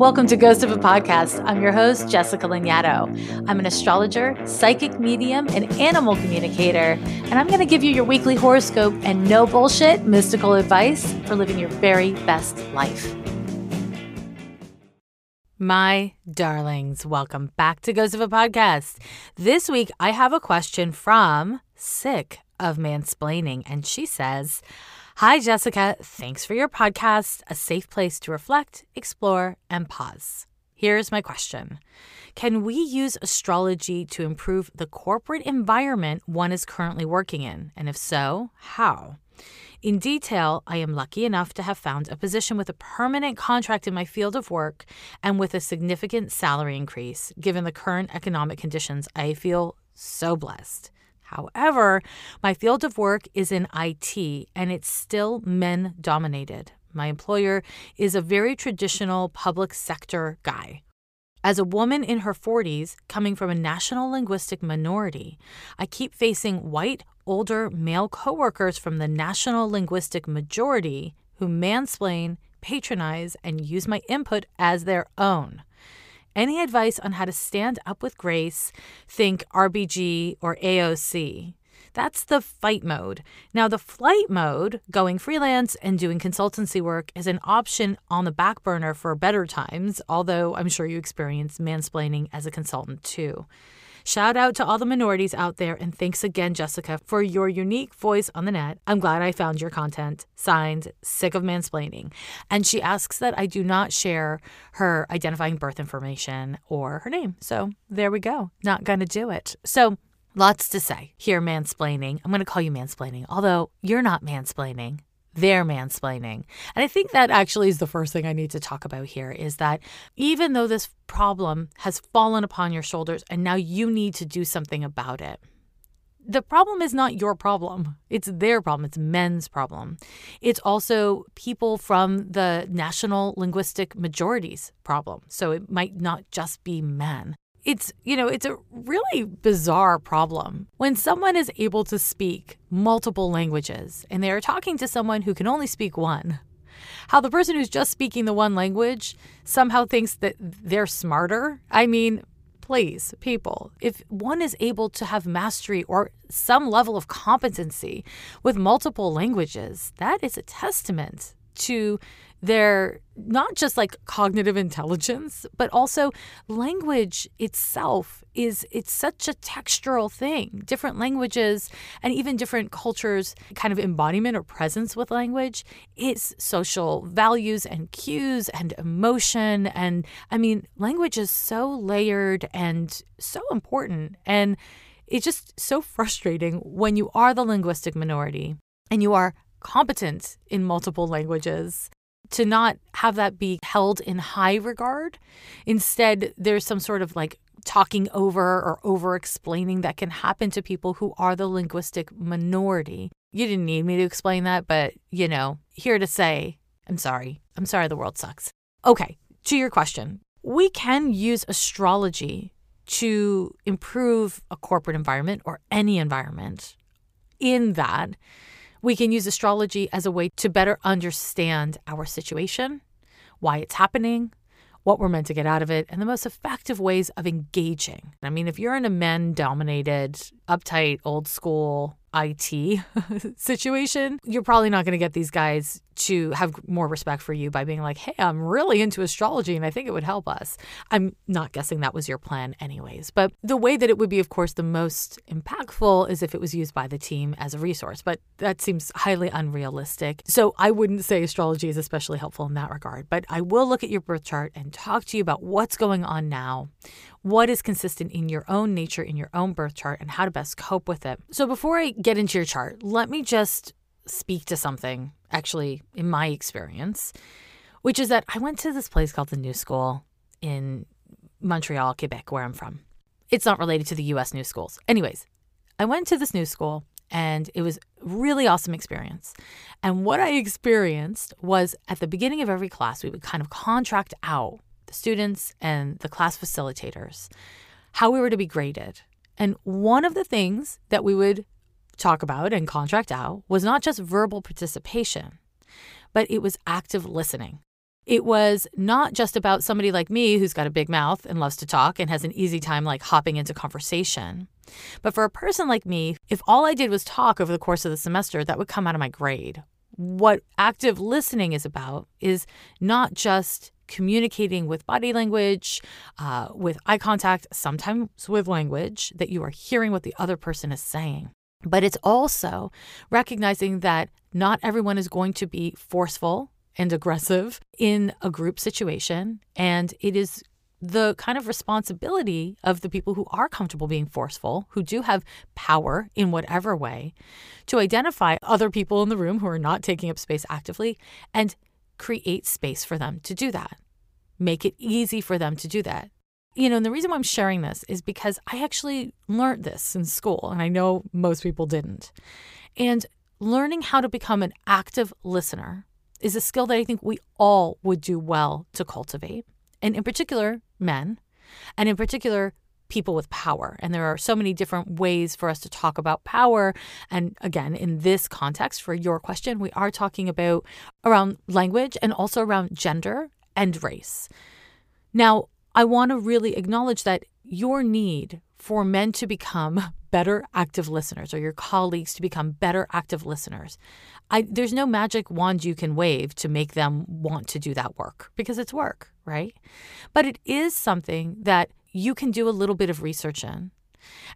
Welcome to Ghost of a Podcast. I'm your host, Jessica Lanyadoo. I'm an astrologer, psychic medium, and animal communicator, and I'm going to give you your weekly horoscope and no bullshit mystical advice for living your very best life. My darlings, welcome back to Ghost of a Podcast. This week, I have a question from Sick of Mansplaining, and she says, Hi, Jessica. Thanks for your podcast, a safe place to reflect, explore, and pause. Here's my question Can we use astrology to improve the corporate environment one is currently working in? And if so, how? In detail, I am lucky enough to have found a position with a permanent contract in my field of work and with a significant salary increase. Given the current economic conditions, I feel so blessed. However, my field of work is in IT and it's still men dominated. My employer is a very traditional public sector guy. As a woman in her 40s, coming from a national linguistic minority, I keep facing white, older male coworkers from the national linguistic majority who mansplain, patronize, and use my input as their own. Any advice on how to stand up with grace, think RBG or AOC. That's the fight mode. Now, the flight mode, going freelance and doing consultancy work, is an option on the back burner for better times, although I'm sure you experience mansplaining as a consultant too. Shout out to all the minorities out there, and thanks again, Jessica, for your unique voice on the net. I'm glad I found your content. Signed, Sick of Mansplaining. And she asks that I do not share her identifying birth information or her name. So there we go. Not to do it. So Lots to say here, mansplaining. I'm going to call you mansplaining, although you're not mansplaining they're mansplaining. And I think that actually is the first thing I need to talk about here is that even though this problem has fallen upon your shoulders and now you need to do something about it, the problem is not your problem. It's their problem. It's men's problem. It's also people from the national linguistic majorities problem. So it might not just be men it's you know it's a really bizarre problem. When someone is able to speak multiple languages and they are talking to someone who can only speak one how the person who's just speaking the one language somehow thinks that they're smarter. I mean please people if one is able to have mastery or some level of competency with multiple languages that is a testament to their not just like cognitive intelligence but also language itself is it's such a textural thing. Different languages and even different cultures kind of embodiment or presence with language is social values and cues and emotion. And i mean language is so layered and so important. And it's just so frustrating when you are the linguistic minority and you are competent in multiple languages to not have that be held in high regard. Instead, there's some sort of like talking over or over explaining that can happen to people who are the linguistic minority. You didn't need me to explain that, but you know, here to say, I'm sorry. I'm sorry the world sucks. Okay, to your question. We can use astrology to improve a corporate environment or any environment in that we can use astrology as a way to better understand our situation, why it's happening, what we're meant to get out of it, and the most effective ways of engaging. I mean, if you're in a men dominated, uptight, old school IT situation, you're probably not going to get these guys to have more respect for you by being like, hey, I'm really into astrology and I think it would help us. I'm not guessing that was your plan, anyways. But the way that it would be, of course, the most impactful is if it was used by the team as a resource. But that seems highly unrealistic. So I wouldn't say astrology is especially helpful in that regard. But I will look at your birth chart and talk to you about what's going on now, what is consistent in your own nature, in your own birth chart, and how to best cope with it. So before I get into your chart, let me just speak to something, actually, in my experience, which is that I went to this place called the New School in Montreal, Quebec, where I'm from. It's not related to the US New Schools. Anyways, I went to this new school and it was really awesome experience. And what I experienced was at the beginning of every class, we would kind of contract out the students and the class facilitators how we were to be graded. And one of the things that we would talk about and contract out was not just verbal participation, but it was active listening. It was not just about somebody like me who's got a big mouth and loves to talk and has an easy time like hopping into conversation. But for a person like me, if all I did was talk over the course of the semester, that would come out of my grade. What active listening is about is not just communicating with body language, uh, with eye contact, sometimes with language, that you are hearing what the other person is saying. But it's also recognizing that not everyone is going to be forceful and aggressive in a group situation. And it is the kind of responsibility of the people who are comfortable being forceful, who do have power in whatever way, to identify other people in the room who are not taking up space actively and create space for them to do that. Make it easy for them to do that. You know, and the reason why I'm sharing this is because I actually learned this in school, and I know most people didn't. And learning how to become an active listener is a skill that I think we all would do well to cultivate. And in particular, men, and in particular, people with power. And there are so many different ways for us to talk about power. And again, in this context, for your question, we are talking about around language and also around gender and race. Now, I want to really acknowledge that your need for men to become better active listeners or your colleagues to become better active listeners. I, there's no magic wand you can wave to make them want to do that work because it's work, right? But it is something that you can do a little bit of research in.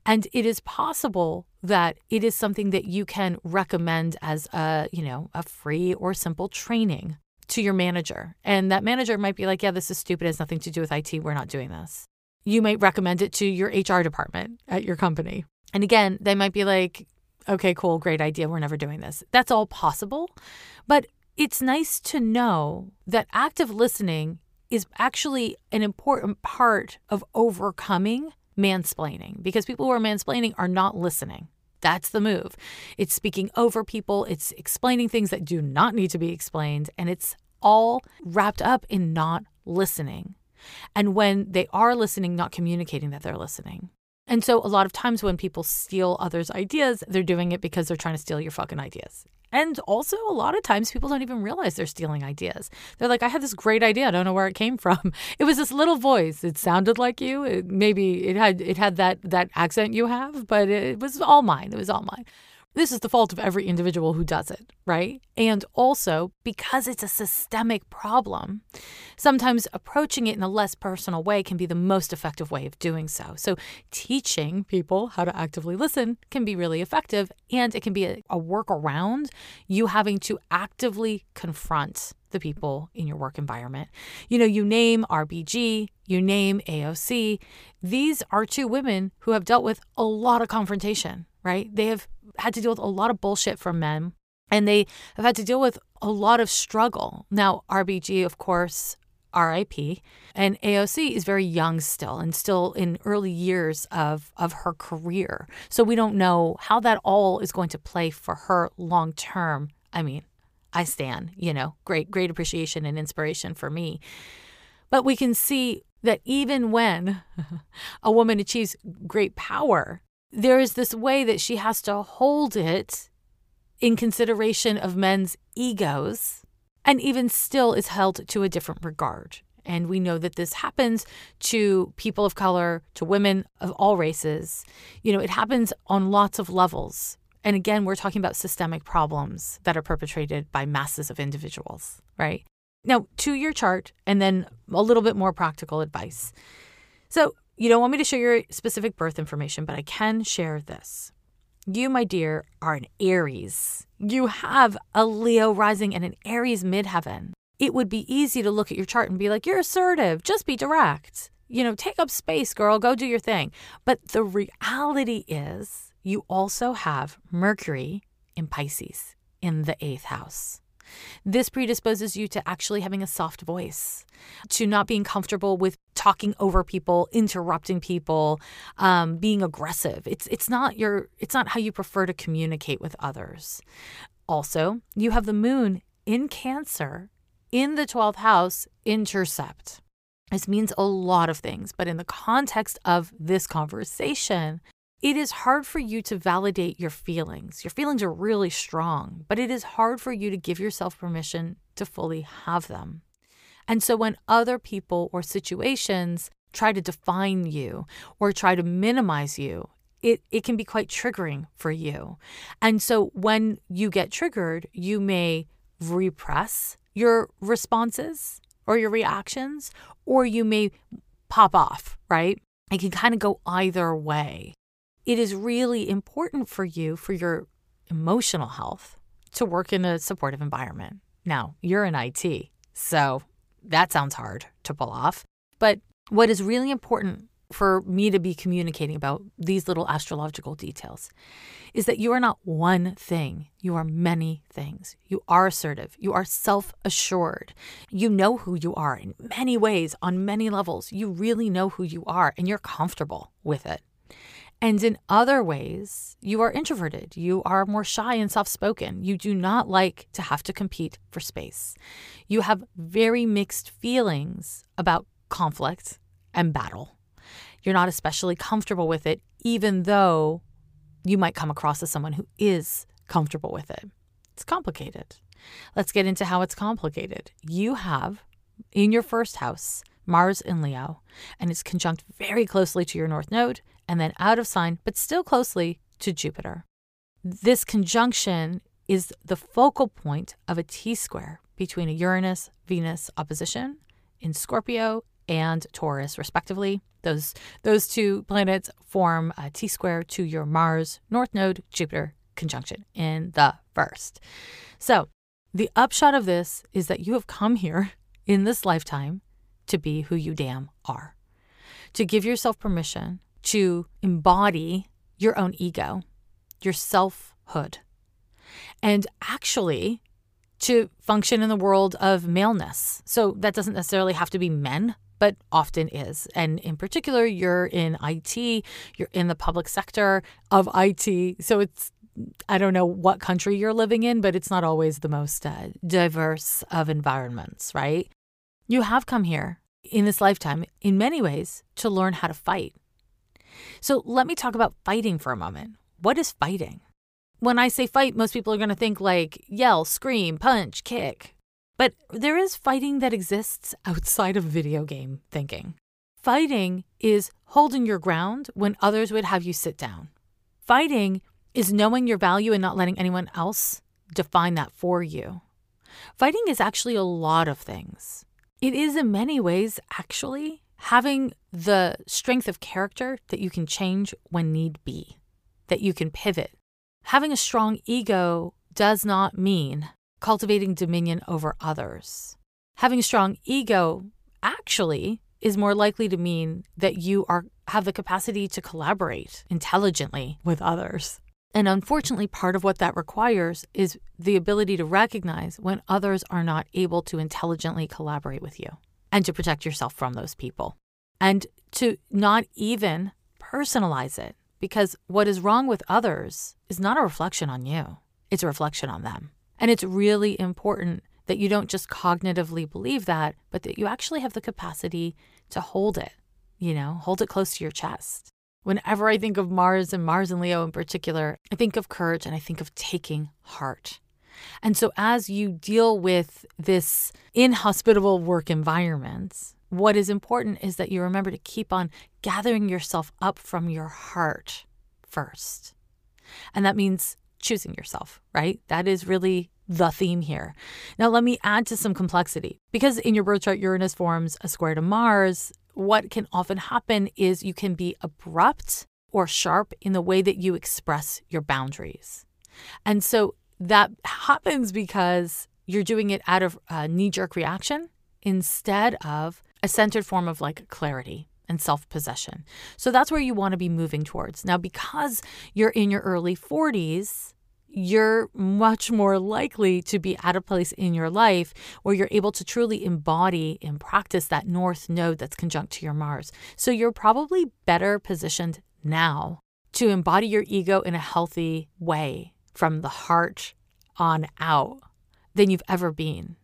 And it is possible that it is something that you can recommend as a, you know, a free or simple training to your manager. And that manager might be like, yeah, this is stupid. It has nothing to do with IT. We're not doing this. You might recommend it to your HR department at your company. And again, they might be like, okay, cool, great idea. We're never doing this. That's all possible. But it's nice to know that active listening is actually an important part of overcoming mansplaining because people who are mansplaining are not listening. That's the move. It's speaking over people, it's explaining things that do not need to be explained, and it's all wrapped up in not listening. And when they are listening, not communicating that they're listening. And so a lot of times when people steal others' ideas, they're doing it because they're trying to steal your fucking ideas. And also, a lot of times people don't even realize they're stealing ideas. They're like, I had this great idea. I don't know where it came from. It was this little voice. It sounded like you. It, maybe it had it had that that accent you have, but it was all mine. It was all mine. This is the fault of every individual who does it, right? And also, because it's a systemic problem, sometimes approaching it in a less personal way can be the most effective way of doing so. So, teaching people how to actively listen can be really effective, and it can be a, a workaround you having to actively confront the people in your work environment. You know, you name RBG, you name AOC. These are two women who have dealt with a lot of confrontation, right? They have had to deal with a lot of bullshit from men and they have had to deal with a lot of struggle. Now, RBG, of course, RIP, and AOC is very young still and still in early years of, of her career. So we don't know how that all is going to play for her long term. I mean, I stand, you know, great, great appreciation and inspiration for me. But we can see that even when a woman achieves great power, there is this way that she has to hold it in consideration of men's egos and even still is held to a different regard. And we know that this happens to people of color, to women of all races. You know, it happens on lots of levels. And again, we're talking about systemic problems that are perpetrated by masses of individuals, right? Now, to your chart, and then a little bit more practical advice. So, you don't want me to share your specific birth information, but I can share this. You, my dear, are an Aries. You have a Leo rising and an Aries midheaven. It would be easy to look at your chart and be like, you're assertive, just be direct. You know, take up space, girl, go do your thing. But the reality is, you also have Mercury in Pisces in the eighth house. This predisposes you to actually having a soft voice, to not being comfortable with talking over people, interrupting people, um, being aggressive. It's it's not your it's not how you prefer to communicate with others. Also, you have the moon in Cancer in the 12th house intercept. This means a lot of things, but in the context of this conversation, it is hard for you to validate your feelings. Your feelings are really strong, but it is hard for you to give yourself permission to fully have them. And so when other people or situations try to define you or try to minimize you, it, it can be quite triggering for you. And so when you get triggered, you may repress your responses or your reactions, or you may pop off, right? It can kind of go either way. It is really important for you, for your emotional health, to work in a supportive environment. Now, you're in IT, so that sounds hard to pull off. But what is really important for me to be communicating about these little astrological details is that you are not one thing. You are many things. You are assertive. You are self assured. You know who you are in many ways, on many levels. You really know who you are and you're comfortable with it. And in other ways, you are introverted. You are more shy and soft spoken. You do not like to have to compete for space. You have very mixed feelings about conflict and battle. You're not especially comfortable with it, even though you might come across as someone who is comfortable with it. It's complicated. Let's get into how it's complicated. You have in your first house Mars in Leo, and it's conjunct very closely to your North Node and then out of sign, but still closely to Jupiter. This conjunction is the focal point of a T square between a Uranus Venus opposition in Scorpio and Taurus, respectively. Those, those two planets form a T square to your Mars North Node Jupiter conjunction in the first. So, the upshot of this is that you have come here in this lifetime to be who you damn are, to give yourself permission to embody your own ego, your selfhood, and actually to function in the world of maleness. So that doesn't necessarily have to be men, but often is. And in particular, you're in IT, you're in the public sector of IT. So it's, I don't know what country you're living in, but it's not always the most uh, diverse of environments, right? You have come here in this lifetime, in many ways, to learn how to fight. So let me talk about fighting for a moment. What is fighting? When I say fight, most people are going to think like yell, scream, punch, kick. But there is fighting that exists outside of video game thinking. Fighting is holding your ground when others would have you sit down. Fighting is knowing your value and not letting anyone else define that for you. Fighting is actually a lot of things. It is, in many ways, actually having the strength of character that you can change when need be, that you can pivot. Having a strong ego does not mean cultivating dominion over others. Having a strong ego actually is more likely to mean that you are have the capacity to collaborate intelligently with others. And unfortunately, part of what that requires is the ability to recognize when others are not able to intelligently collaborate with you and to protect yourself from those people. And to not even personalize it, because what is wrong with others is not a reflection on you, it's a reflection on them. And it's really important that you don't just cognitively believe that, but that you actually have the capacity to hold it, you know, hold it close to your chest. Whenever I think of Mars and Mars and Leo in particular, I think of courage and I think of taking heart. And so, as you deal with this inhospitable work environment, what is important is that you remember to keep on gathering yourself up from your heart first. And that means choosing yourself, right? That is really the theme here. Now, let me add to some complexity. Because in your birth chart, Uranus forms a square to Mars, what can often happen is you can be abrupt or sharp in the way that you express your boundaries. And so that happens because you're doing it out of a knee jerk reaction instead of a centered form of like clarity and self possession. So that's where you want to be moving towards. Now, because you're in your early 40s, you're much more likely to be at a place in your life where you're able to truly embody and practice that north node that's conjunct to your Mars. So you're probably better positioned now to embody your ego in a healthy way from the heart on out than you've ever been.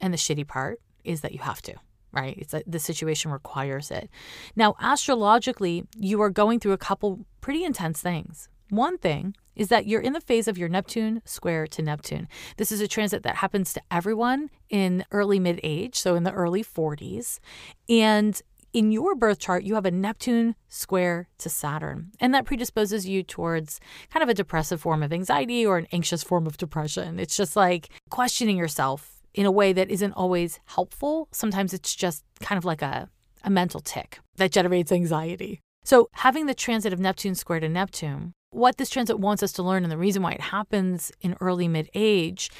And the shitty part is that you have to right? It's like the situation requires it. Now, astrologically, you are going through a couple pretty intense things. One thing is that you're in the phase of your Neptune square to Neptune. This is a transit that happens to everyone in early mid age, so in the early 40s. And in your birth chart, you have a Neptune square to Saturn, and that predisposes you towards kind of a depressive form of anxiety or an anxious form of depression. It's just like questioning yourself in a way that isn't always helpful. Sometimes it's just kind of like a, a mental tick that generates anxiety. So, having the transit of Neptune square to Neptune, what this transit wants us to learn and the reason why it happens in early mid age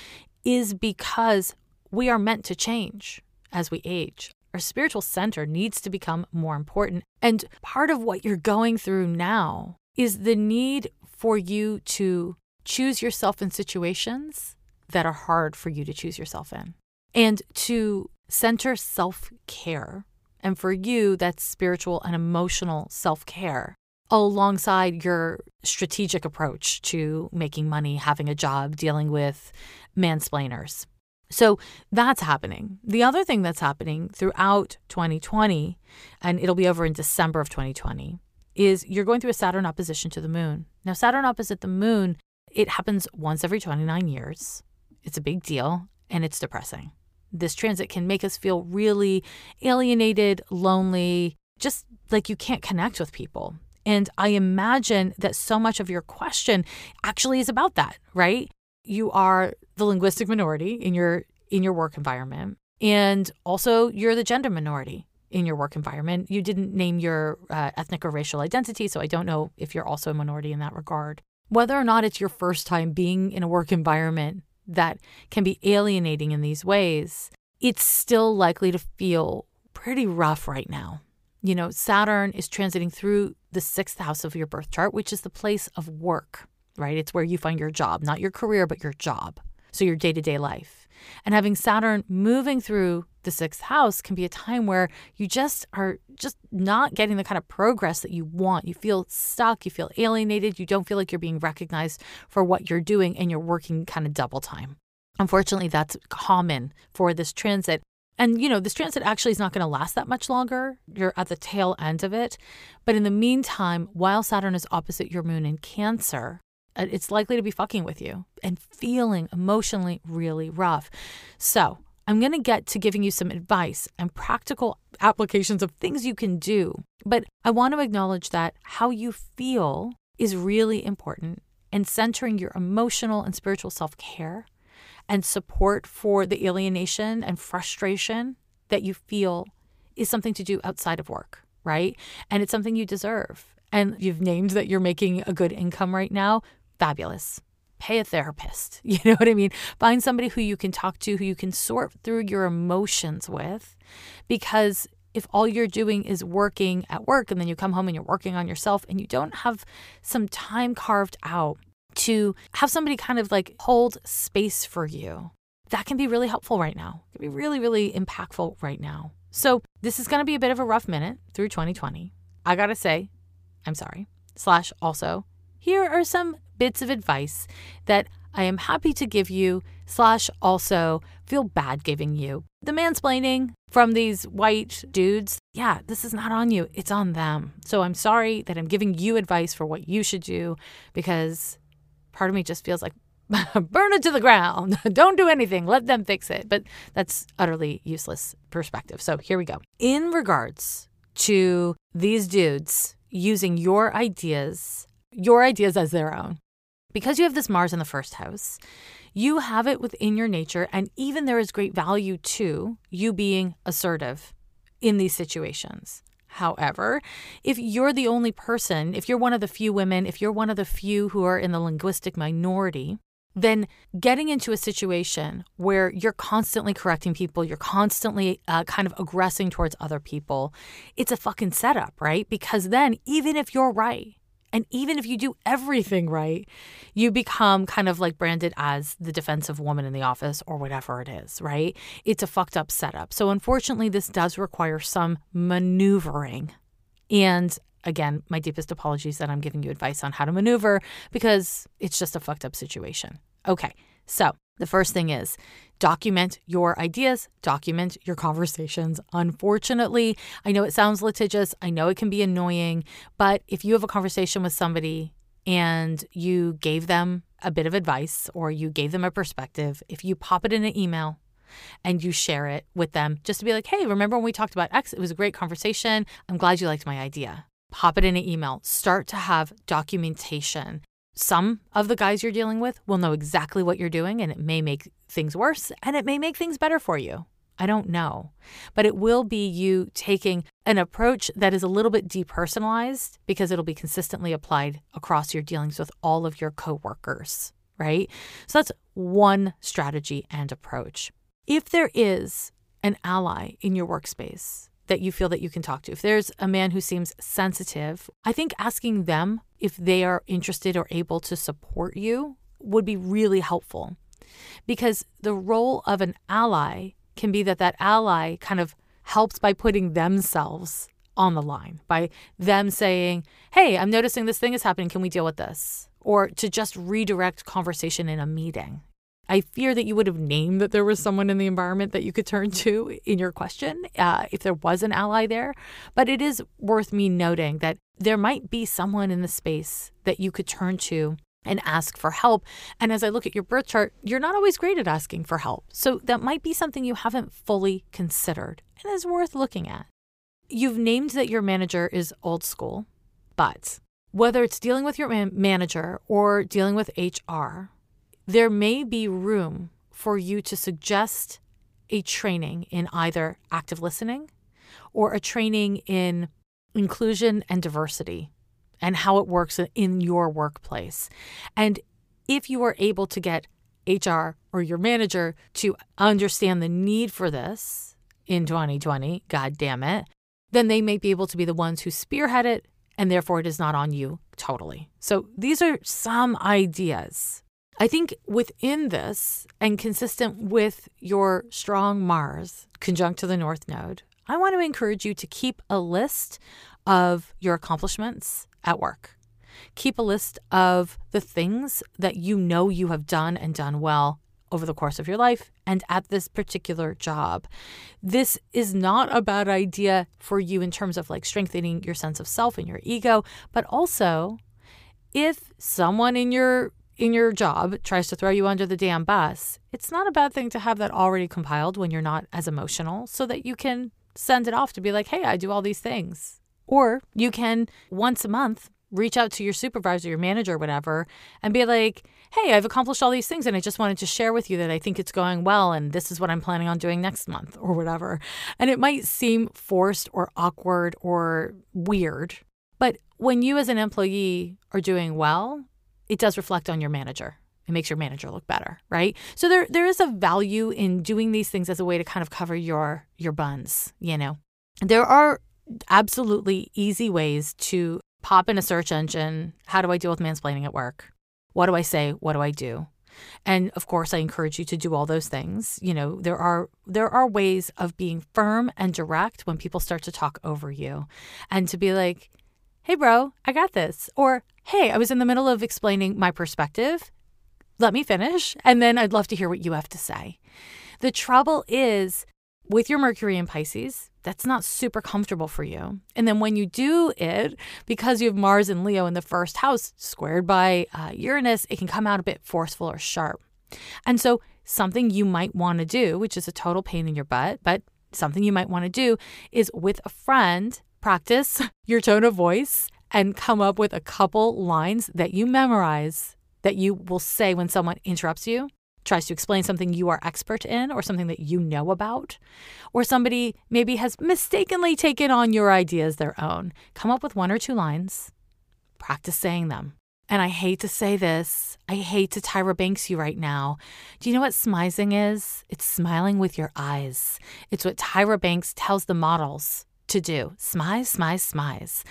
is because we are meant to change as we age. Our spiritual center needs to become more important. And part of what you're going through now is the need for you to choose yourself in situations that are hard for you to choose yourself in and to center self care. And for you, that's spiritual and emotional self care alongside your strategic approach to making money, having a job, dealing with mansplainers. So that's happening. The other thing that's happening throughout 2020, and it'll be over in December of 2020, is you're going through a Saturn opposition to the moon. Now, Saturn opposite the moon, it happens once every 29 years. It's a big deal and it's depressing. This transit can make us feel really alienated, lonely, just like you can't connect with people. And I imagine that so much of your question actually is about that, right? You are the linguistic minority in your in your work environment and also you're the gender minority in your work environment. You didn't name your uh, ethnic or racial identity, so I don't know if you're also a minority in that regard. Whether or not it's your first time being in a work environment that can be alienating in these ways, it's still likely to feel pretty rough right now. You know, Saturn is transiting through the sixth house of your birth chart, which is the place of work, right? It's where you find your job, not your career, but your job. So your day to day life. And having Saturn moving through the sixth house can be a time where you just are just not getting the kind of progress that you want. You feel stuck, you feel alienated, you don't feel like you're being recognized for what you're doing, and you're working kind of double time. Unfortunately, that's common for this transit. And, you know, this transit actually is not going to last that much longer. You're at the tail end of it. But in the meantime, while Saturn is opposite your moon in Cancer, Uh, it's likely to be fucking with you and feeling emotionally really rough. So, I'm going to get to giving you some advice and practical applications of things you can do. But I want to acknowledge that how you feel is really important and centering your emotional and spiritual self care and support for the alienation and frustration that you feel is something to do outside of work, right? And it's something you deserve. And you've named that you're making a good income right now. Fabulous. Pay a therapist. You know what I mean? Find somebody who you can talk to, who you can sort through your emotions with. Because if all you're doing is working at work and then you come home and you're working on yourself and you don't have some time carved out to have somebody kind of like hold space for you. That can be really helpful right now. It can be really, really impactful right now. So, this is going to be a bit of a rough minute through 2020. I got to say, I'm sorry. Slash, also, here are some bits of advice that I am happy to give you, slash, also feel bad giving you. The mansplaining from these white dudes, yeah, this is not on you, it's on them. So I'm sorry that I'm giving you advice for what you should do because part of me just feels like burn it to the ground. Don't do anything. Let them fix it. But that's utterly useless perspective. So here we go. In regards to these dudes using your ideas, your ideas as their own, because you have this Mars in the first house, you have it within your nature. And even there is great value to you being assertive in these situations. However, if you're the only person, if you're one of the few women, if you're one of the few who are in the linguistic minority, then getting into a situation where you're constantly correcting people, you're constantly uh, kind of aggressing towards other people, it's a fucking setup, right? Because then, even if you're right, and even if you do everything right, you become kind of like branded as the defensive woman in the office or whatever it is, right? It's a fucked up setup. So, unfortunately, this does require some maneuvering. And again, my deepest apologies that I'm giving you advice on how to maneuver because it's just a fucked up situation. Okay, so the first thing is document your ideas, document your conversations. Unfortunately, I know it sounds litigious, I know it can be annoying, but if you have a conversation with somebody and you gave them a bit of advice or you gave them a perspective, if you pop it in an email and you share it with them just to be like, hey, remember when we talked about X? It was a great conversation. I'm glad you liked my idea. Pop it in an email. Start to have documentation. Some of the guys you're dealing with will know exactly what you're doing, and it may make things worse and it may make things better for you. I don't know. But it will be you taking an approach that is a little bit depersonalized because it'll be consistently applied across your dealings with all of your coworkers, right? So that's one strategy and approach. If there is an ally in your workspace that you feel that you can talk to, if there's a man who seems sensitive, I think asking them if they are interested or able to support you would be really helpful because the role of an ally can be that that ally kind of helps by putting themselves on the line, by them saying, Hey, I'm noticing this thing is happening. Can we deal with this? Or to just redirect conversation in a meeting. I fear that you would have named that there was someone in the environment that you could turn to in your question uh, if there was an ally there. But it is worth me noting that there might be someone in the space that you could turn to and ask for help. And as I look at your birth chart, you're not always great at asking for help. So that might be something you haven't fully considered and is worth looking at. You've named that your manager is old school, but whether it's dealing with your man- manager or dealing with HR, there may be room for you to suggest a training in either active listening or a training in inclusion and diversity and how it works in your workplace. And if you are able to get HR or your manager to understand the need for this in 2020, God damn it, then they may be able to be the ones who spearhead it, and therefore it is not on you totally. So these are some ideas. I think within this and consistent with your strong Mars conjunct to the North Node, I want to encourage you to keep a list of your accomplishments at work. Keep a list of the things that you know you have done and done well over the course of your life and at this particular job. This is not a bad idea for you in terms of like strengthening your sense of self and your ego, but also if someone in your in your job tries to throw you under the damn bus, it's not a bad thing to have that already compiled when you're not as emotional so that you can send it off to be like, "Hey, I do all these things." Or you can once a month reach out to your supervisor, your manager, whatever, and be like, hey, I've accomplished all these things and I just wanted to share with you that I think it's going well and this is what I'm planning on doing next month or whatever. And it might seem forced or awkward or weird, but when you as an employee are doing well, it does reflect on your manager. It makes your manager look better, right? So there there is a value in doing these things as a way to kind of cover your your buns, you know. There are absolutely easy ways to pop in a search engine how do I deal with mansplaining at work? What do I say? What do I do? And of course, I encourage you to do all those things. You know, there are there are ways of being firm and direct when people start to talk over you and to be like, "Hey bro, I got this." Or, "Hey, I was in the middle of explaining my perspective. Let me finish, and then I'd love to hear what you have to say." The trouble is with your Mercury in Pisces, that's not super comfortable for you. And then when you do it, because you have Mars and Leo in the first house squared by uh, Uranus, it can come out a bit forceful or sharp. And so, something you might want to do, which is a total pain in your butt, but something you might want to do is with a friend, practice your tone of voice and come up with a couple lines that you memorize that you will say when someone interrupts you tries to explain something you are expert in or something that you know about, or somebody maybe has mistakenly taken on your idea as their own, come up with one or two lines, practice saying them. And I hate to say this, I hate to Tyra Banks you right now. Do you know what smizing is? It's smiling with your eyes. It's what Tyra Banks tells the models to do. Smize, smize, smize.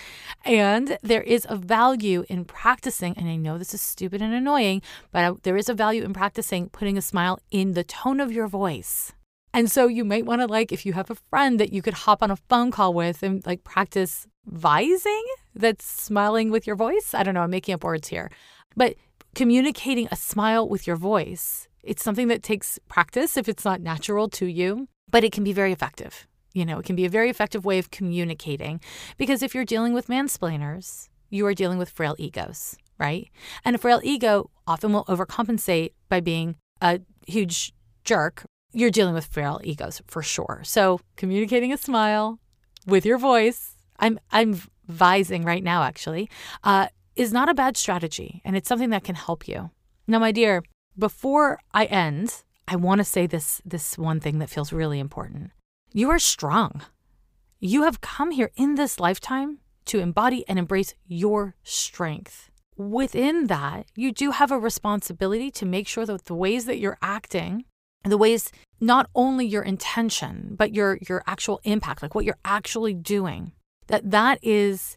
And there is a value in practicing, and I know this is stupid and annoying, but there is a value in practicing putting a smile in the tone of your voice. And so you might want to like if you have a friend that you could hop on a phone call with and like practice vising that's smiling with your voice. I don't know, I'm making up words here. But communicating a smile with your voice, it's something that takes practice if it's not natural to you, but it can be very effective. You know, it can be a very effective way of communicating because if you're dealing with mansplainers, you are dealing with frail egos. right? And a frail ego often will overcompensate by being a huge jerk. You're dealing with frail egos for sure. So communicating a smile with your voice, I'm I'm vising right now actually, uh, is not a bad strategy, and it's something that can help you. Now, my dear, before I end, I want to say this this one thing that feels really important. You are strong. You have come here in this lifetime to embody and embrace your strength. Within that, you do have a responsibility to make sure that the ways that you're acting, the ways not only your intention, but your your actual impact, like what you're actually doing, that that is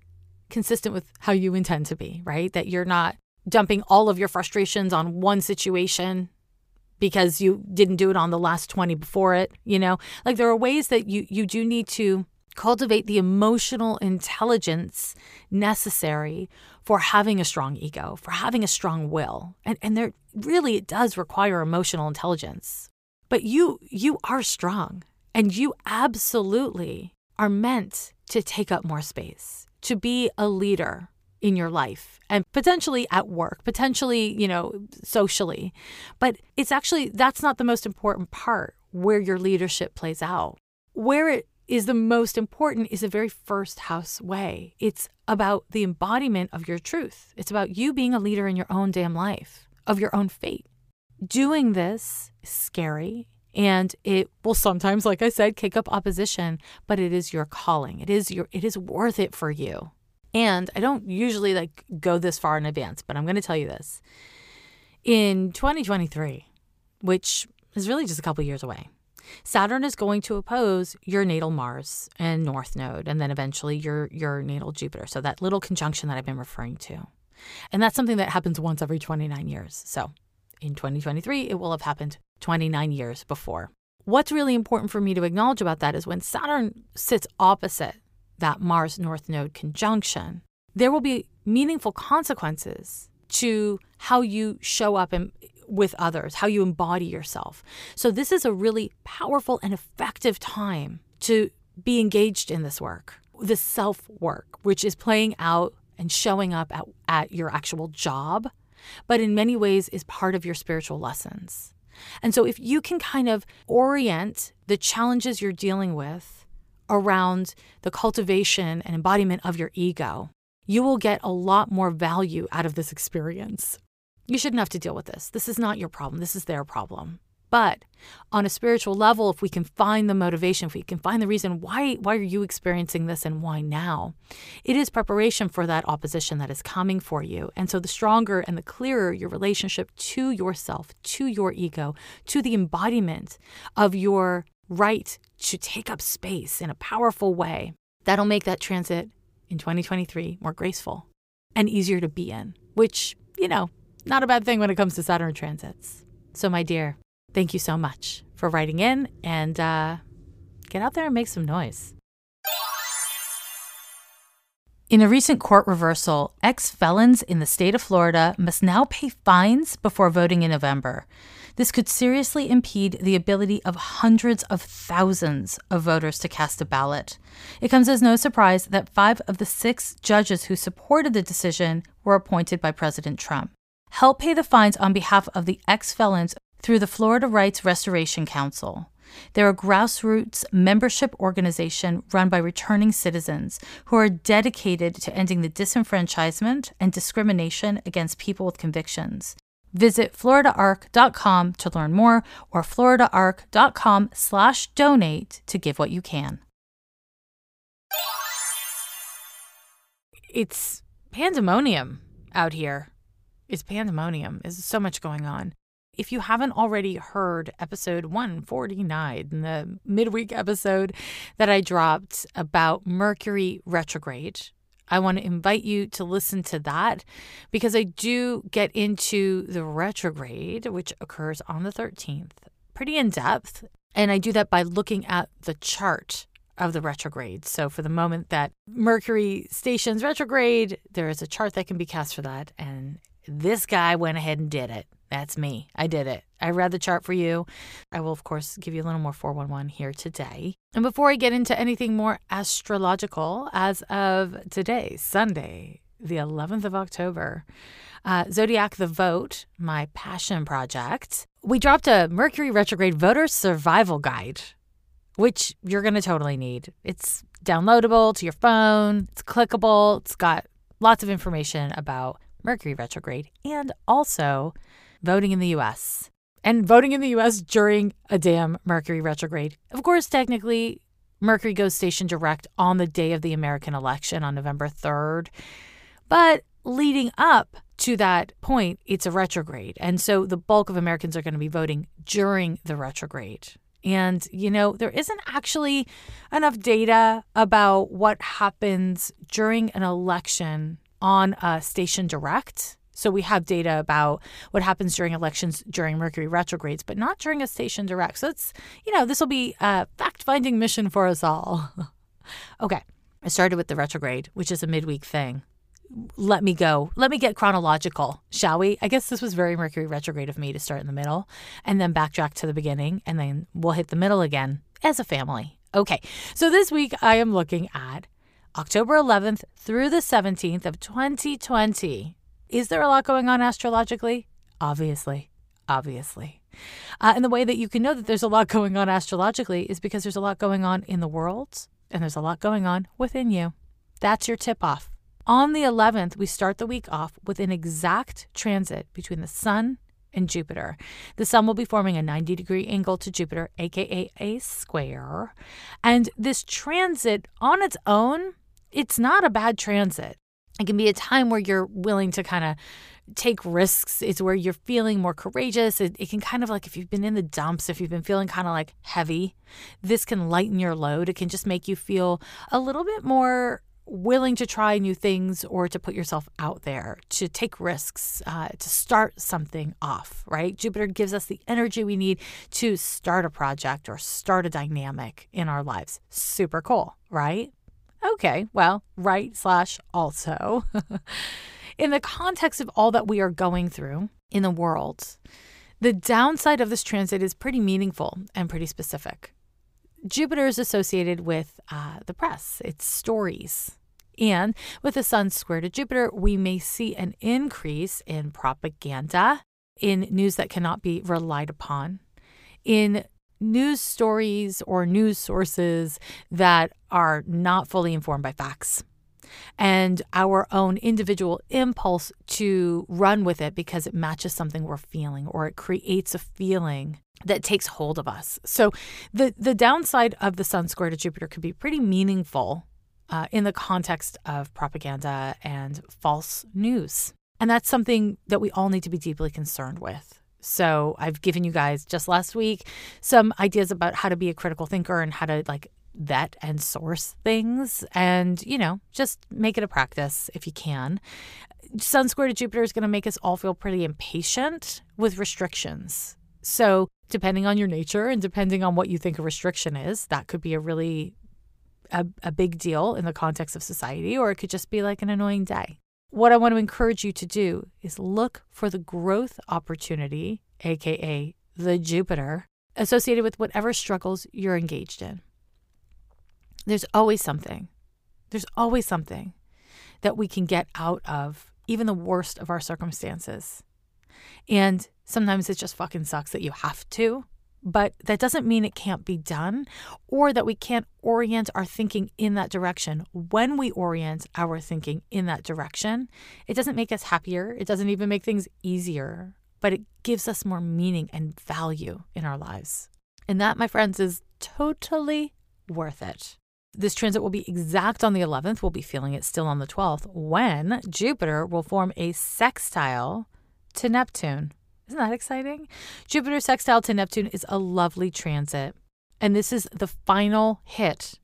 consistent with how you intend to be, right? That you're not dumping all of your frustrations on one situation because you didn't do it on the last 20 before it, you know? Like there are ways that you you do need to cultivate the emotional intelligence necessary for having a strong ego, for having a strong will. And and there really it does require emotional intelligence. But you you are strong and you absolutely are meant to take up more space, to be a leader in your life and potentially at work, potentially, you know, socially. But it's actually that's not the most important part where your leadership plays out. Where it is the most important is the very first house way. It's about the embodiment of your truth. It's about you being a leader in your own damn life, of your own fate. Doing this is scary and it will sometimes like I said kick up opposition, but it is your calling. It is your it is worth it for you. And I don't usually like go this far in advance, but I'm going to tell you this. In 2023, which is really just a couple years away, Saturn is going to oppose your natal Mars and North Node, and then eventually your your natal Jupiter. So that little conjunction that I've been referring to, and that's something that happens once every 29 years. So in 2023, it will have happened 29 years before. What's really important for me to acknowledge about that is when Saturn sits opposite that Mars North Node conjunction, there will be meaningful consequences to how you show up in, with others, how you embody yourself. So, this is a really powerful and effective time to be engaged in this work, this self work, which is playing out and showing up at, at your actual job, but in many ways is part of your spiritual lessons. And so, if you can kind of orient the challenges you're dealing with around the cultivation and embodiment of your ego, you will get a lot more value out of this experience. You shouldn't have to deal with this. This is not your problem. This is their problem. But on a spiritual level, if we can find the motivation, if we can find the reason why why are you experiencing this and why now, it is preparation for that opposition that is coming for you. And so the stronger and the clearer your relationship to yourself, to your ego, to the embodiment of your right to take up space in a powerful way, that'll make that transit in 2023 more graceful and easier to be in, which, you know, not a bad thing when it comes to Saturn transits. So, my dear, thank you so much for writing in and uh, get out there and make some noise. In a recent court reversal, ex felons in the state of Florida must now pay fines before voting in November. This could seriously impede the ability of hundreds of thousands of voters to cast a ballot. It comes as no surprise that five of the six judges who supported the decision were appointed by President Trump. Help pay the fines on behalf of the ex felons through the Florida Rights Restoration Council. They're a grassroots membership organization run by returning citizens who are dedicated to ending the disenfranchisement and discrimination against people with convictions. Visit floridarrc.com to learn more or floridarrc.com slash donate to give what you can. It's pandemonium out here. It's pandemonium. There's so much going on. If you haven't already heard episode 149, the midweek episode that I dropped about Mercury retrograde, I want to invite you to listen to that because I do get into the retrograde, which occurs on the 13th, pretty in depth. And I do that by looking at the chart of the retrograde. So, for the moment that Mercury stations retrograde, there is a chart that can be cast for that. And this guy went ahead and did it. That's me. I did it. I read the chart for you. I will, of course, give you a little more 411 here today. And before I get into anything more astrological, as of today, Sunday, the 11th of October. Uh, Zodiac the Vote, my passion project, we dropped a Mercury retrograde voter survival guide, which you're going to totally need. It's downloadable to your phone, it's clickable, it's got lots of information about Mercury retrograde and also voting in the US. And voting in the US during a damn Mercury retrograde. Of course, technically, Mercury goes station direct on the day of the American election on November 3rd. But leading up to that point, it's a retrograde. And so the bulk of Americans are going to be voting during the retrograde. And, you know, there isn't actually enough data about what happens during an election on a station direct. So we have data about what happens during elections during Mercury retrogrades, but not during a station direct. So it's, you know, this will be a fact finding mission for us all. okay. I started with the retrograde, which is a midweek thing. Let me go. Let me get chronological, shall we? I guess this was very Mercury retrograde of me to start in the middle and then backtrack to the beginning, and then we'll hit the middle again as a family. Okay. So this week I am looking at October 11th through the 17th of 2020. Is there a lot going on astrologically? Obviously. Obviously. Uh, and the way that you can know that there's a lot going on astrologically is because there's a lot going on in the world and there's a lot going on within you. That's your tip off. On the 11th, we start the week off with an exact transit between the Sun and Jupiter. The Sun will be forming a 90 degree angle to Jupiter, aka a square. And this transit on its own, it's not a bad transit. It can be a time where you're willing to kind of take risks. It's where you're feeling more courageous. It, it, can kind of like if you've been in the dumps, if you've been feeling kind of like heavy, this can lighten your load. It can just make you feel a little bit more willing to try new things or to put yourself out there, to take risks, uh, to start something off, right? Jupiter gives us the energy we need to start a project or start a dynamic in our lives. Super cool, right? Okay, well, right slash also. in the context of all that we are going through in the world, the downside of this transit is pretty meaningful and pretty specific. Jupiter is associated with uh, the press, its stories. And with the sun square to Jupiter, we may see an increase in propaganda, in news that cannot be relied upon, in news stories or news sources that are not fully informed by facts and our own individual impulse to run with it because it matches something we're feeling or it creates a feeling that takes hold of us. So the the downside of the sun square to Jupiter could be pretty meaningful uh, in the context of propaganda and false news. And that's something that we all need to be deeply concerned with. So I've given you guys just last week some ideas about how to be a critical thinker and how to like vet and source things and, you know, just make it a practice if you can. Sun square to Jupiter is going to make us all feel pretty impatient with restrictions. So, depending on your nature and depending on what you think a restriction is, that could be a really a, a big deal in the context of society, or it could just be like an annoying day. What I want to encourage you to do is look for the growth opportunity, aka the Jupiter, associated with whatever struggles you're engaged in. There's always something. There's always something that we can get out of even the worst of our circumstances. And sometimes it just fucking sucks that you have to, but that doesn't mean it can't be done or that we can't orient our thinking in that direction. When we orient our thinking in that direction, it doesn't make us happier. It doesn't even make things easier, but it gives us more meaning and value in our lives. And that, my friends, is totally worth it. This transit will be exact on the 11th. We'll be feeling it still on the 12th when Jupiter will form a sextile to Neptune. Isn't that exciting? Jupiter sextile to Neptune is a lovely transit. And this is the final hit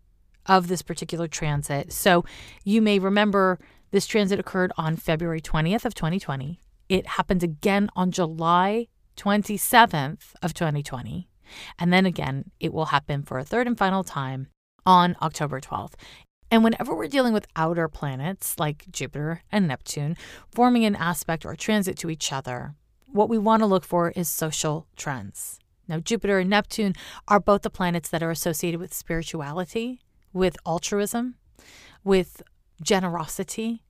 of this particular transit. So you may remember this transit occurred on February 20th of 2020. It happened again on July 27th of 2020. And then again, it will happen for a third and final time on October 12th. And whenever we're dealing with outer planets like Jupiter and Neptune forming an aspect or transit to each other, what we want to look for is social trends. Now, Jupiter and Neptune are both the planets that are associated with spirituality, with altruism, with generosity,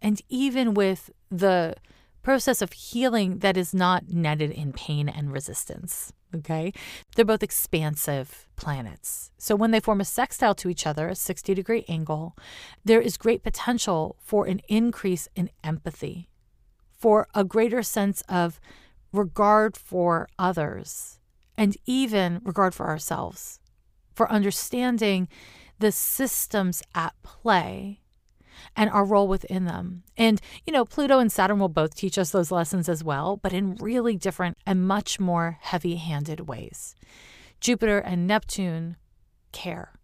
and even with the process of healing that is not netted in pain and resistance. Okay. They're both expansive planets. So when they form a sextile to each other, a 60 degree angle, there is great potential for an increase in empathy, for a greater sense of regard for others, and even regard for ourselves, for understanding the systems at play and our role within them. And, you know, Pluto and Saturn will both teach us those lessons as well, but in really different and much more heavy handed ways. Jupiter and Neptune care.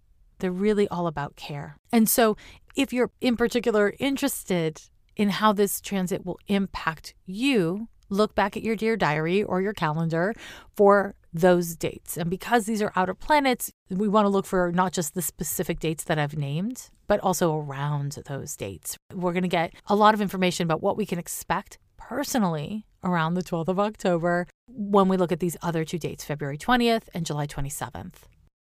They're really all about care. And so, if you're in particular interested in how this transit will impact you, look back at your dear diary or your calendar for those dates. And because these are outer planets, we want to look for not just the specific dates that I've named, but also around those dates. We're going to get a lot of information about what we can expect personally around the 12th of October when we look at these other two dates, February 20th and July 27th.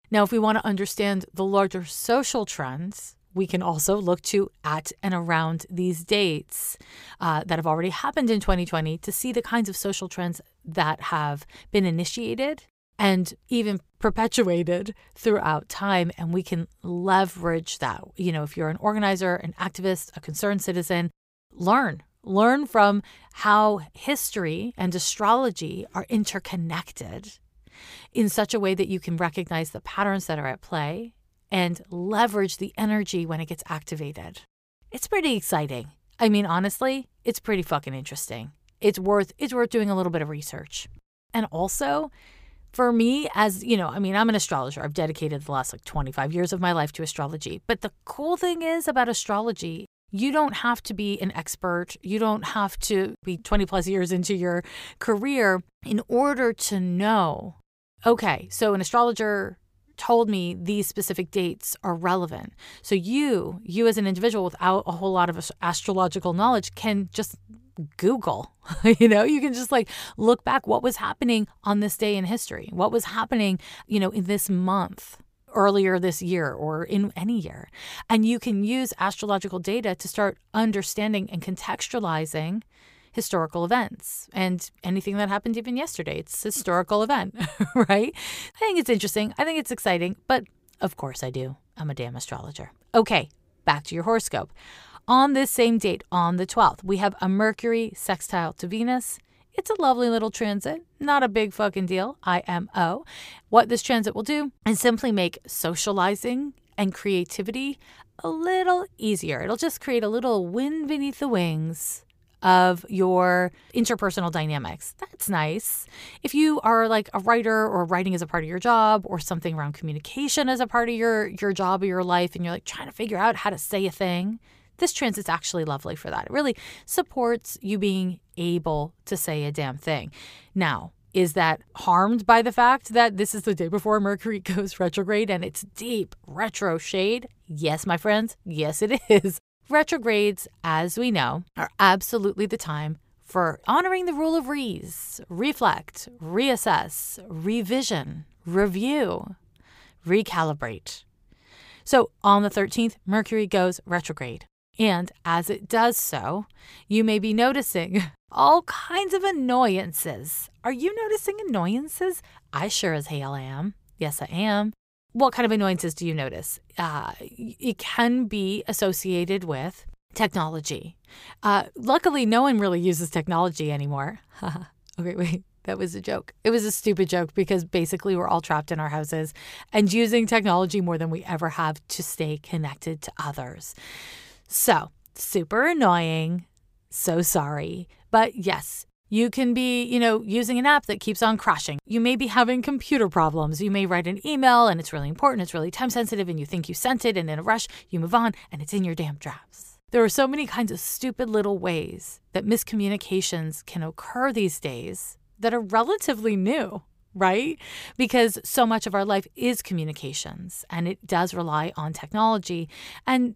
Now, if we want to understand the larger social trends, we can also look to at and around these dates uh, that have already happened in 2020 to see the kinds of social trends that have been initiated and even perpetuated throughout time. And we can leverage that. You know, if you're an organizer, an activist, a concerned citizen, learn. Learn from how history and astrology are interconnected in such a way that you can recognize the patterns that are at play and leverage the energy when it gets activated. It's pretty exciting. I mean, honestly, it's pretty fucking interesting. It's worth it's worth doing a little bit of research. And also, for me as, you know, I mean, I'm an astrologer. I've dedicated the last like 25 years of my life to astrology. But the cool thing is about astrology, you don't have to be an expert. You don't have to be 20 plus years into your career in order to know. Okay, so an astrologer told me these specific dates are relevant. So you, you as an individual without a whole lot of astrological knowledge can just Google. you know, you can just like look back what was happening on this day in history. What was happening, you know, in this month earlier this year or in any year. And you can use astrological data to start understanding and contextualizing historical events and anything that happened even yesterday. It's a historical event, right? I think it's interesting. I think it's exciting, but of course I do. I'm a damn astrologer. Okay, back to your horoscope. On this same date, on the 12th, we have a Mercury sextile to Venus. It's a lovely little transit, not a big fucking deal, IMO. What this transit will do is simply make socializing and creativity a little easier. It'll just create a little wind beneath the wings of your interpersonal dynamics. That's nice. If you are like a writer or writing as a part of your job or something around communication as a part of your your job or your life and you're like trying to figure out how to say a thing, this transit's actually lovely for that. It really supports you being able to say a damn thing. Now, is that harmed by the fact that this is the day before Mercury goes retrograde and it's deep retro shade? Yes, my friends. Yes, it is. Retrogrades, as we know, are absolutely the time for honoring the rule of re's, reflect, reassess, revision, review, recalibrate. So on the 13th, Mercury goes retrograde. And as it does so, you may be noticing all kinds of annoyances. Are you noticing annoyances? I sure as hell am. Yes, I am. What kind of annoyances do you notice? Uh, it can be associated with technology. Uh, luckily, no one really uses technology anymore. okay, wait. That was a joke. It was a stupid joke because basically we're all trapped in our houses and using technology more than we ever have to stay connected to others. So, super annoying. So sorry. But yes, you can be, you know, using an app that keeps on crashing. You may be having computer problems. You may write an email and it's really important, it's really time sensitive, and you think you sent it, and in a rush, you move on and it's in your damn drafts. There are so many kinds of stupid little ways that miscommunications can occur these days that are relatively new, right? Because so much of our life is communications and it does rely on technology. And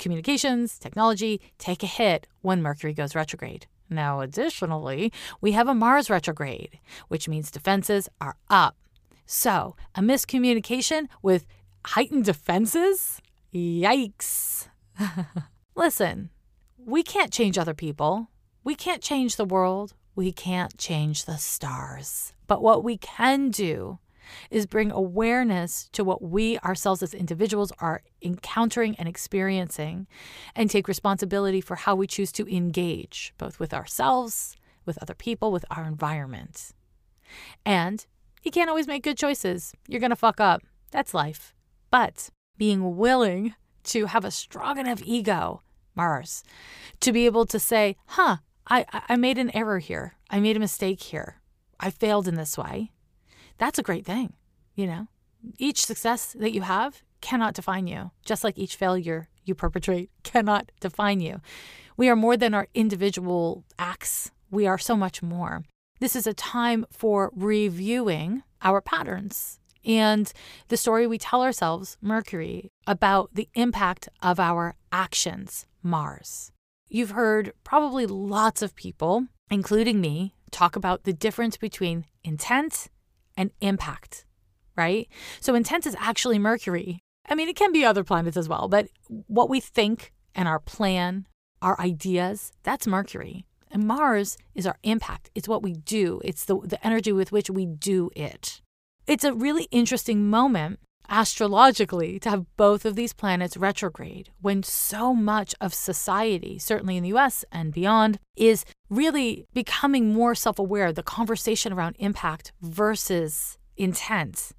communications, technology take a hit when Mercury goes retrograde. Now, additionally, we have a Mars retrograde, which means defenses are up. So, a miscommunication with heightened defenses? Yikes. Listen, we can't change other people. We can't change the world. We can't change the stars. But what we can do is bring awareness to what we ourselves as individuals are encountering and experiencing and take responsibility for how we choose to engage, both with ourselves, with other people, with our environment. And you can't always make good choices. You're going to fuck up. That's life. But being willing to have a strong enough ego, Mars, to be able to say, huh, I, I made an error here. I made a mistake here. I failed in this way. That's a great thing, you know? Each success that you have cannot define you, just like each failure you perpetrate cannot define you. We are more than our individual acts, we are so much more. This is a time for reviewing our patterns and the story we tell ourselves, Mercury, about the impact of our actions, Mars. You've heard probably lots of people, including me, talk about the difference between intent and impact, right? So, intent is actually Mercury. I mean, it can be other planets as well, but what we think and our plan, our ideas, that's Mercury. And Mars is our impact. It's what we do, it's the, the energy with which we do it. It's a really interesting moment astrologically to have both of these planets retrograde when so much of society, certainly in the US and beyond, is really becoming more self aware. The conversation around impact versus intent,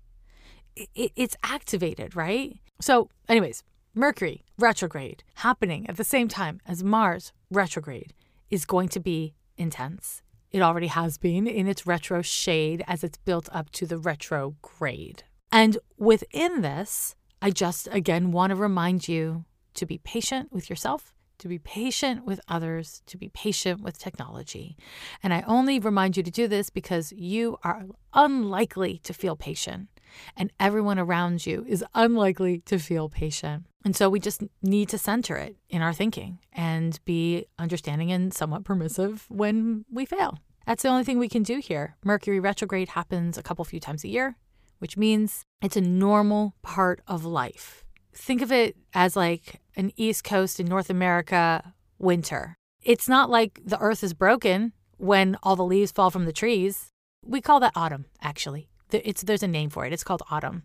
it's activated, right? So, anyways, Mercury retrograde happening at the same time as Mars retrograde is going to be intense. It already has been in its retro shade as it's built up to the retrograde. And within this, I just again want to remind you to be patient with yourself, to be patient with others, to be patient with technology. And I only remind you to do this because you are unlikely to feel patient, and everyone around you is unlikely to feel patient. And so we just need to center it in our thinking and be understanding and somewhat permissive when we fail. That's the only thing we can do here. Mercury retrograde happens a couple few times a year, which means it's a normal part of life. Think of it as like an East Coast in North America winter. It's not like the earth is broken when all the leaves fall from the trees. We call that autumn, actually. It's, there's a name for it. It's called autumn.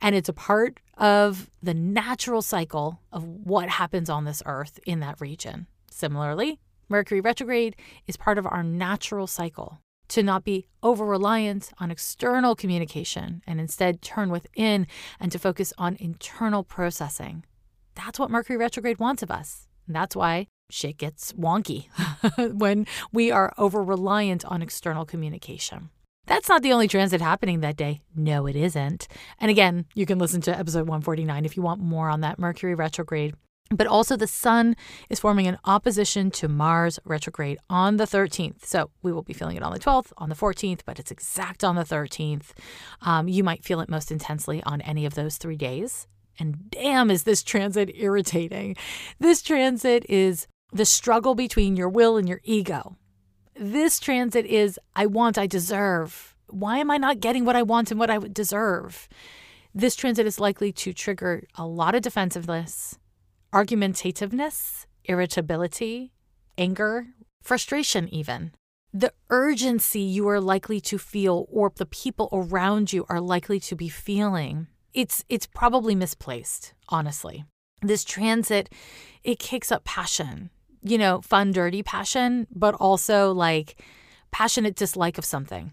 And it's a part of the natural cycle of what happens on this earth in that region. Similarly, Mercury retrograde is part of our natural cycle to not be over reliant on external communication and instead turn within and to focus on internal processing. That's what Mercury retrograde wants of us. And that's why shit gets wonky when we are over reliant on external communication. That's not the only transit happening that day. No, it isn't. And again, you can listen to episode 149 if you want more on that Mercury retrograde. But also, the Sun is forming an opposition to Mars retrograde on the 13th. So we will be feeling it on the 12th, on the 14th, but it's exact on the 13th. Um, you might feel it most intensely on any of those three days. And damn, is this transit irritating! This transit is the struggle between your will and your ego. This transit is I want, I deserve. Why am I not getting what I want and what I would deserve? This transit is likely to trigger a lot of defensiveness, argumentativeness, irritability, anger, frustration, even. The urgency you are likely to feel or the people around you are likely to be feeling, it's it's probably misplaced, honestly. This transit, it kicks up passion you know, fun, dirty passion, but also like passionate dislike of something,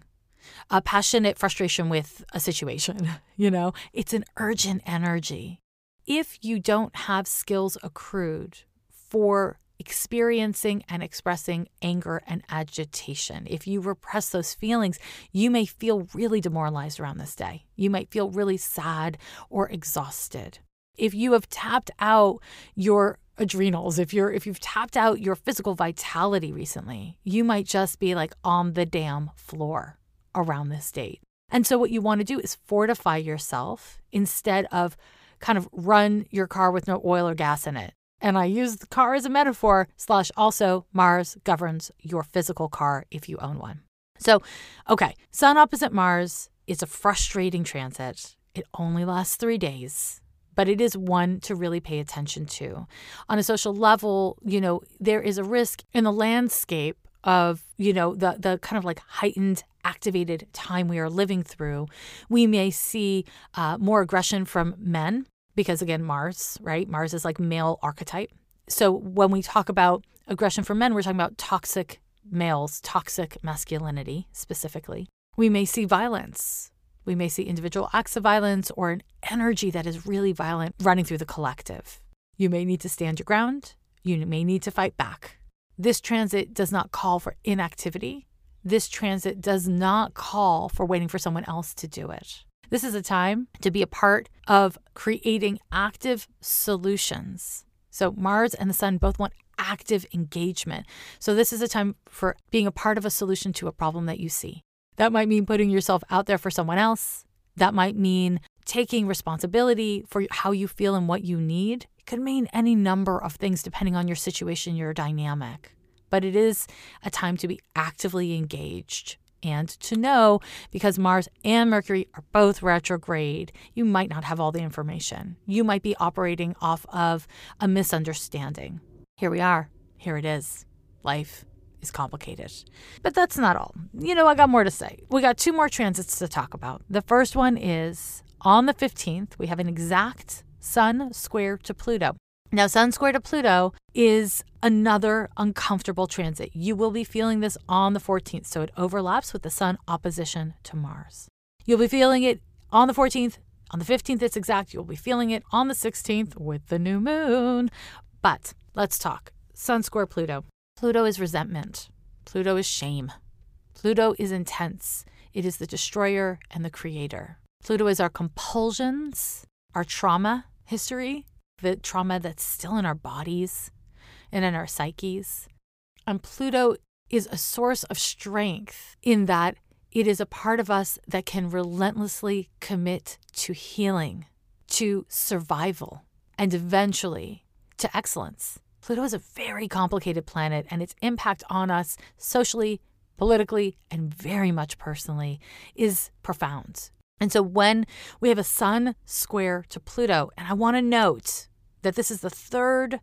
a passionate frustration with a situation. You know, it's an urgent energy. If you don't have skills accrued for experiencing and expressing anger and agitation. If you repress those feelings, you may feel really demoralized around this day. You might feel really sad or exhausted. If you have tapped out your adrenals, if you're if you've tapped out your physical vitality recently, you might just be like on the damn floor around this date. And so what you want to do is fortify yourself instead of kind of run your car with no oil or gas in it. And I use the car as a metaphor, slash also Mars governs your physical car if you own one. So, okay, Sun opposite Mars is a frustrating transit. It only lasts three days but it is one to really pay attention to. On a social level, you know, there is a risk in the landscape of, you know, the the kind of like heightened activated time we are living through. We may see uh, more aggression from men because again Mars, right? Mars is like male archetype. So when we talk about aggression from men, we're talking about toxic males, toxic masculinity specifically. We may see violence. We may see individual acts of violence or an energy that is really violent running through the collective. You may need to stand your ground. You may need to fight back. This transit does not call for inactivity. This transit does not call for waiting for someone else to do it. This is a time to be a part of creating active solutions. So, Mars and the Sun both want active engagement. So, this is a time for being a part of a solution to a problem that you see. That might mean putting yourself out there for someone else. That might mean taking responsibility for how you feel and what you need. Could mean any number of things depending on your situation, your dynamic. But it is a time to be actively engaged and to know because Mars and Mercury are both retrograde, you might not have all the information. You might be operating off of a misunderstanding. Here we are. Here it is. Life is complicated. But that's not all. You know, I got more to say. We got two more transits to talk about. The first one is on the 15th, we have an exact Sun square to Pluto. Now, Sun square to Pluto is another uncomfortable transit. You will be feeling this on the 14th, so it overlaps with the Sun opposition to Mars. You'll be feeling it on the 14th. On the 15th, it's exact. You'll be feeling it on the 16th with the new moon. But let's talk. Sun square Pluto. Pluto is resentment. Pluto is shame. Pluto is intense. It is the destroyer and the creator. Pluto is our compulsions, our trauma history, the trauma that's still in our bodies and in our psyches. And Pluto is a source of strength in that it is a part of us that can relentlessly commit to healing, to survival, and eventually to excellence. Pluto is a very complicated planet, and its impact on us socially, politically, and very much personally is profound. And so when we have a sun square to Pluto, and I want to note that this is the third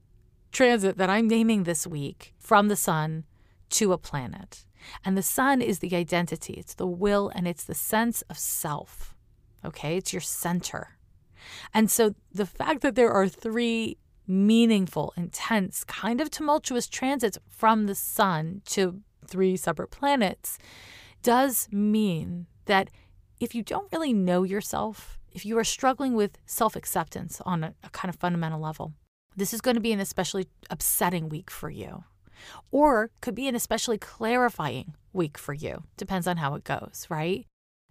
transit that I'm naming this week from the sun to a planet. And the sun is the identity, it's the will, and it's the sense of self. Okay, it's your center. And so the fact that there are three meaningful, intense, kind of tumultuous transits from the sun to three separate planets does mean that if you don't really know yourself, if you are struggling with self acceptance on a, a, kind of fundamental level, this is going to be an especially upsetting week for you. Or could be an especially clarifying week for you. Depends on how it goes, right?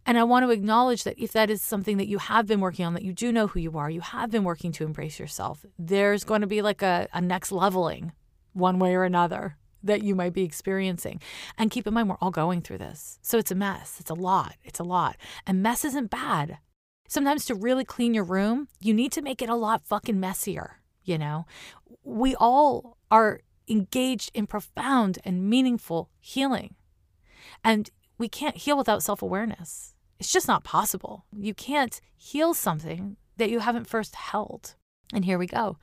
And I want to acknowledge that if that is something that you have been working on, that you do know who you are, you have been working to embrace yourself, there's going to be like a, a next leveling one way or another that you might be experiencing. And keep in mind, we're all going through this. So it's a mess. It's a lot. It's a lot. And mess isn't bad. Sometimes to really clean your room, you need to make it a lot fucking messier. You know, we all are engaged in profound and meaningful healing. And we can't heal without self awareness. It's just not possible. You can't heal something that you haven't first held. And here we go.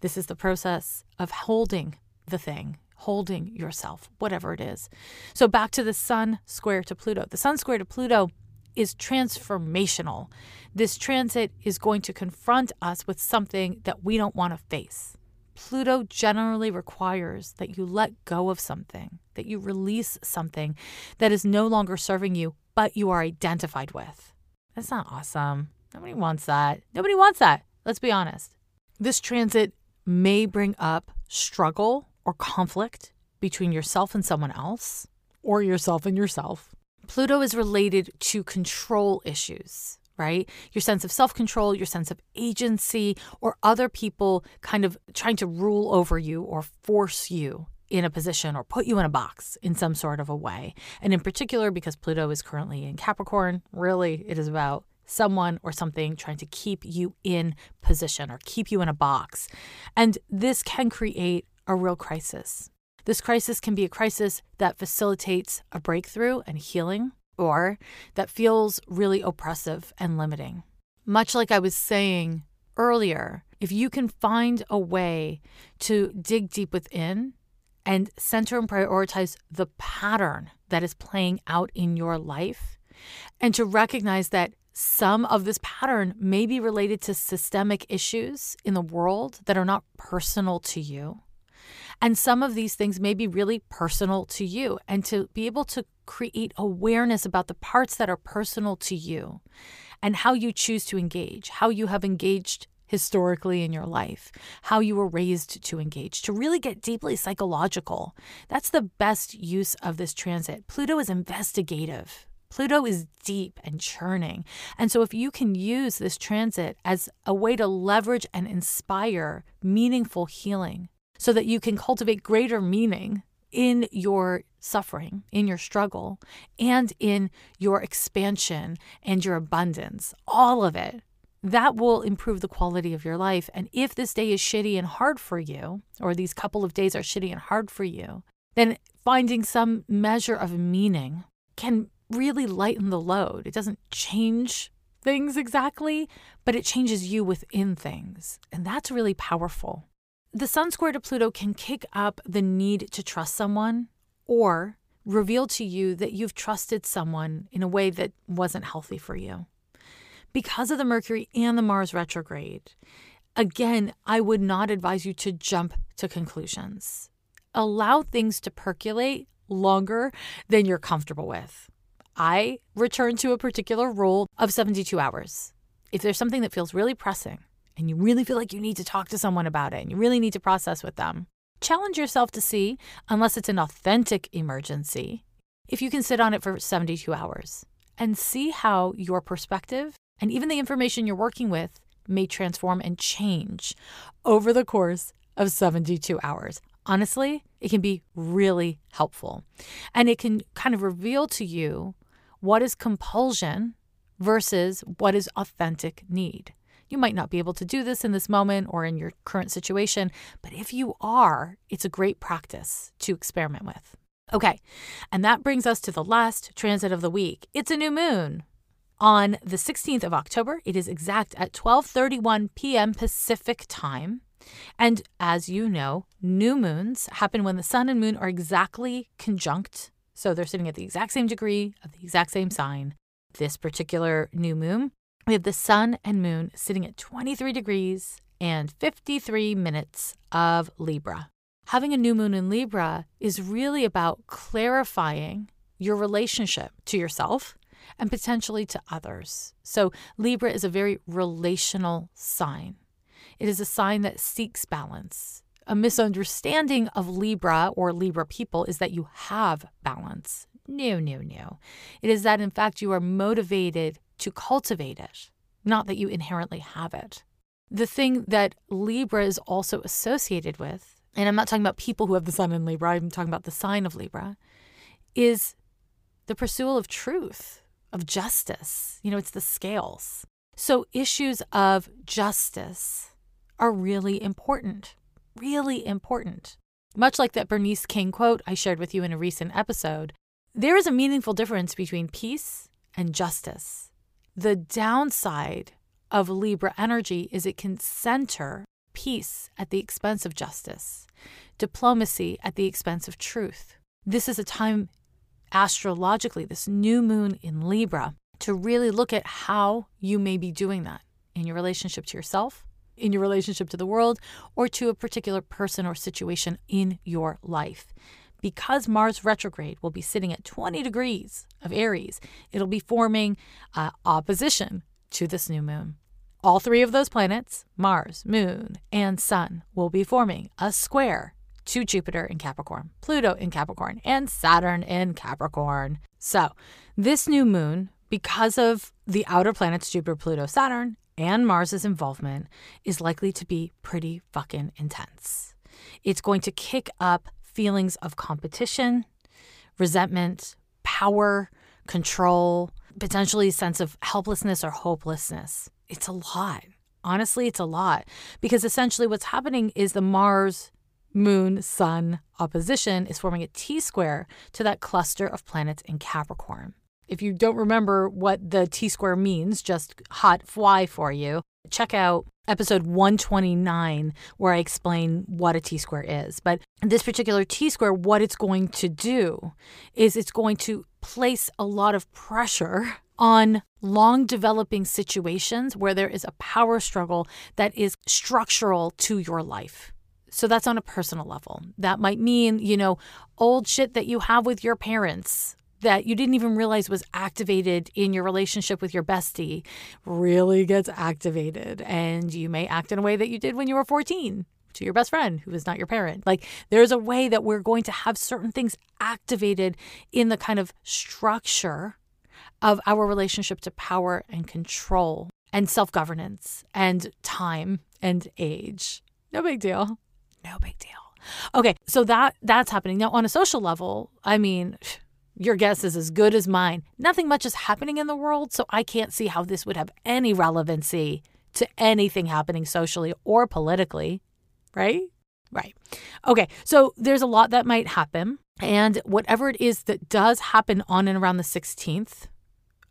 This is the process of holding the thing, holding yourself, whatever it is. So back to the sun square to Pluto. The sun square to Pluto is transformational. This transit is going to confront us with something that we don't want to face. Pluto generally requires that you let go of something, that you release something that is no longer serving you but you are identified with. That's not awesome. Nobody wants that. Nobody wants that. Let's be honest. This transit may bring up struggle or conflict between yourself and someone else, or yourself and yourself. Pluto is related to control issues, right? Your sense of self control, your sense of agency, or other people kind of trying to rule over you or force you in a position or put you in a box in some sort of a way. And in particular, because Pluto is currently in Capricorn, really it is about someone or something trying to keep you in position or keep you in a box. And this can create a real crisis. This crisis can be a crisis that facilitates a breakthrough and healing, or that feels really oppressive and limiting. Much like I was saying earlier, if you can find a way to dig deep within and center and prioritize the pattern that is playing out in your life, and to recognize that some of this pattern may be related to systemic issues in the world that are not personal to you. And some of these things may be really personal to you, and to be able to create awareness about the parts that are personal to you and how you choose to engage, how you have engaged historically in your life, how you were raised to engage, to really get deeply psychological. That's the best use of this transit. Pluto is investigative. Pluto is deep and churning. And so, if you can use this transit as a way to leverage and inspire meaningful healing so that you can cultivate greater meaning in your suffering, in your struggle, and in your expansion and your abundance, all of it, that will improve the quality of your life. And if this day is shitty and hard for you, or these couple of days are shitty and hard for you, then finding some measure of meaning can really lighten the load. It doesn't change things exactly, but it changes you within things. And that's really powerful. The Sun square to Pluto can kick up the need to trust someone or reveal to you that you've trusted someone in a way that wasn't healthy for you. Because of the Mercury and the Mars retrograde, again, I would not advise you to jump to conclusions. Allow things to percolate longer than you're comfortable with. I return to a particular rule of 72 hours. If there's something that feels really pressing, and you really feel like you need to talk to someone about it and you really need to process with them, challenge yourself to see, unless it's an authentic emergency, if you can sit on it for 72 hours and see how your perspective and even the information you're working with may transform and change over the course of 72 hours. Honestly, it can be really helpful. And it can kind of reveal to you what is compulsion versus what is authentic need. You might not be able to do this in this moment or in your current situation, but if you are, it's a great practice to experiment with. Okay, and that brings us to the last transit of the week. It's a new moon. On the 16th of October, it is exact at 12:31 p.m. Pacific time. And as you know, new moons happen when the sun and moon are exactly conjunct. So they're sitting at the exact same degree of the exact same sign. This particular new moon we have the sun and moon sitting at 23 degrees and 53 minutes of Libra. Having a new moon in Libra is really about clarifying your relationship to yourself and potentially to others. So, Libra is a very relational sign. It is a sign that seeks balance. A misunderstanding of Libra or Libra people is that you have balance. No, no, no. It is that, in fact, you are motivated to cultivate it, not that you inherently have it. The thing that Libra is also associated with, and I'm not talking about people who have the sun in Libra, I'm talking about the sign of Libra, is the pursuit of truth, of justice. You know, it's the scales. So issues of justice are really important, really important. Much like that Bernice King quote I shared with you in a recent episode, there is a meaningful difference between peace and justice. The downside of Libra energy is it can center peace at the expense of justice, diplomacy at the expense of truth. This is a time astrologically, this new moon in Libra, to really look at how you may be doing that in your relationship to yourself, in your relationship to the world, or to a particular person or situation in your life because Mars retrograde will be sitting at 20 degrees of Aries, it'll be forming uh, opposition to this new moon. All three of those planets, Mars, Moon, and Sun, will be forming a square to Jupiter in Capricorn, Pluto in Capricorn, and Saturn in Capricorn. So, this new moon, because of the outer planets Jupiter, Pluto, Saturn, and Mars's involvement, is likely to be pretty fucking intense. It's going to kick up feelings of competition, resentment, power, control, potentially a sense of helplessness or hopelessness. It's a lot. Honestly, it's a lot because essentially what's happening is the Mars Moon Sun opposition is forming a T square to that cluster of planets in Capricorn. If you don't remember what the T square means, just hot fly for you. Check out episode 129 where I explain what a T square is. But this particular T square, what it's going to do is it's going to place a lot of pressure on long developing situations where there is a power struggle that is structural to your life. So that's on a personal level. That might mean, you know, old shit that you have with your parents that you didn't even realize was activated in your relationship with your bestie really gets activated. And you may act in a way that you did when you were 14 to your best friend who is not your parent. Like there's a way that we're going to have certain things activated in the kind of structure of our relationship to power and control and self governance and time and age. No big deal. No big deal. Okay, so that that's happening. Now on a social level, I mean, your guess is as good as mine. Nothing much is happening in the world, so I can't see how this would have any relevancy to anything happening socially or politically, right? Right. Okay, so there's a lot that might happen. And whatever it is that does happen on and around the 16th,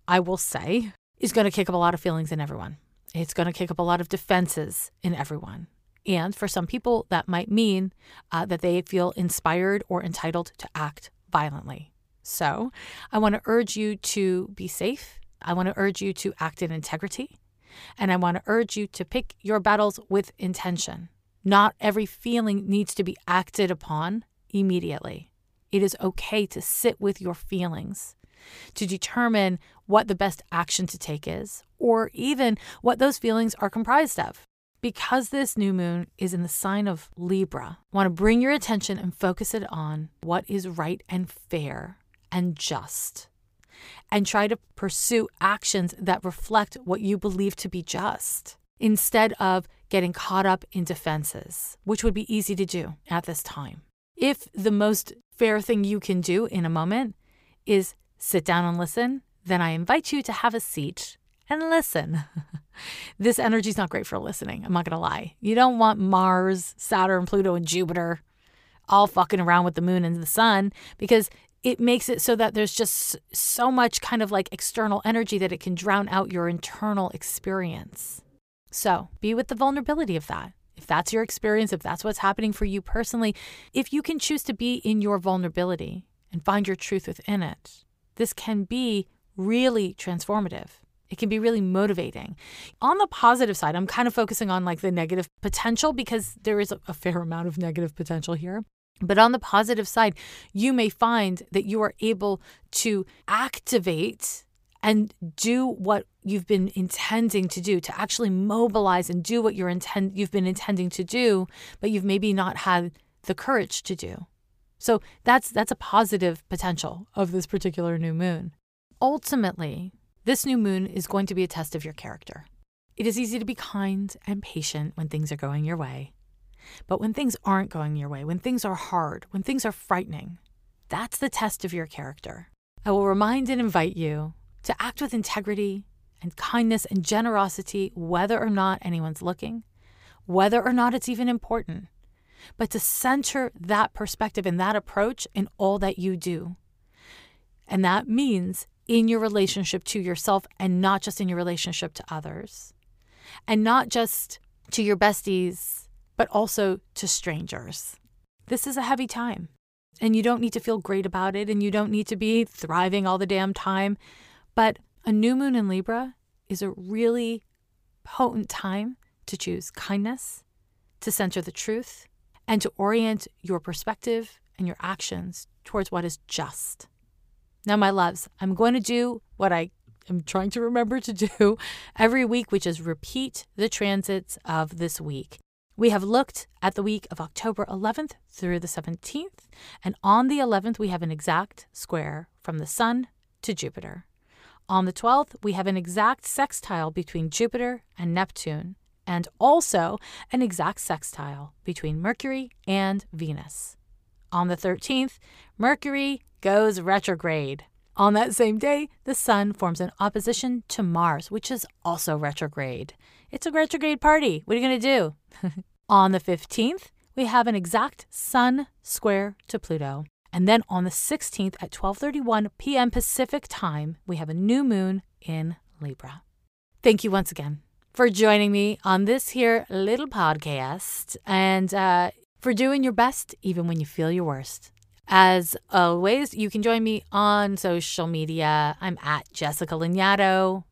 I will say, is going to kick up a lot of feelings in everyone. It's going to kick up a lot of defenses in everyone. And for some people, that might mean uh, that they feel inspired or entitled to act violently. So I want to urge you to be safe. I want to urge you to act in integrity. And I want to urge you to pick your battles with intention. Not every feeling needs to be acted upon immediately. It is okay to sit with your feelings, to determine what the best action to take is, or even what those feelings are comprised of. Because this new moon is in the sign of Libra, I want to bring your attention and focus it on what is right and fair and just. And try to pursue actions that reflect what you believe to be just instead of getting caught up in defenses, which would be easy to do at this time. If the most fair thing you can do in a moment is sit down and listen, then I invite you to have a seat and listen. this energy is not great for listening. I'm not going to lie. You don't want Mars, Saturn, Pluto, and Jupiter all fucking around with the moon and the sun because it makes it so that there's just so much kind of like external energy that it can drown out your internal experience. So be with the vulnerability of that. If that's your experience, if that's what's happening for you personally, if you can choose to be in your vulnerability and find your truth within it, this can be really transformative. It can be really motivating. On the positive side, I'm kind of focusing on like the negative potential because there is a fair amount of negative potential here. But on the positive side, you may find that you are able to activate and do what you've been intending to do, to actually mobilize and do what you're intend you've been intending to do, but you've maybe not had the courage to do. So that's that's a positive potential of this particular new moon. Ultimately, this new moon is going to be a test of your character. It is easy to be kind and patient when things are going your way. But when things aren't going your way, when things are hard, when things are frightening, that's the test of your character. I will remind and invite you to act with integrity and kindness and generosity, whether or not anyone's looking, whether or not it's even important, but to center that perspective and that approach in all that you do. And that means in your relationship to yourself and not just in your relationship to others, and not just to your besties but also to strangers. This is a heavy time, and you don't need to feel great about it, and you don't need to be thriving all the damn time. But a new moon in Libra is a really potent time to choose kindness, to center the truth, and to orient your perspective and your actions towards what is just. Now, my loves, I'm going to do what I am trying to remember to do every week, which is repeat the transits of this week. We have looked at the week of October 11th through the 17th, and on the 11th, we have an exact square from the Sun to Jupiter. On the 12th, we have an exact sextile between Jupiter and Neptune, and also an exact sextile between Mercury and Venus. On the 13th, Mercury goes retrograde. On that same day, the Sun forms an opposition to Mars, which is also retrograde. It's a retrograde party. What are you going to do? on the 15th, we have an exact Sun square to Pluto. And then on the 16th at 12:31 p.m. Pacific time, we have a new moon in Libra. Thank you once again for joining me on this here little podcast and uh, for doing your best even when you feel your worst. As always, you can join me on social media. I'm at Jessica Lanyadoo.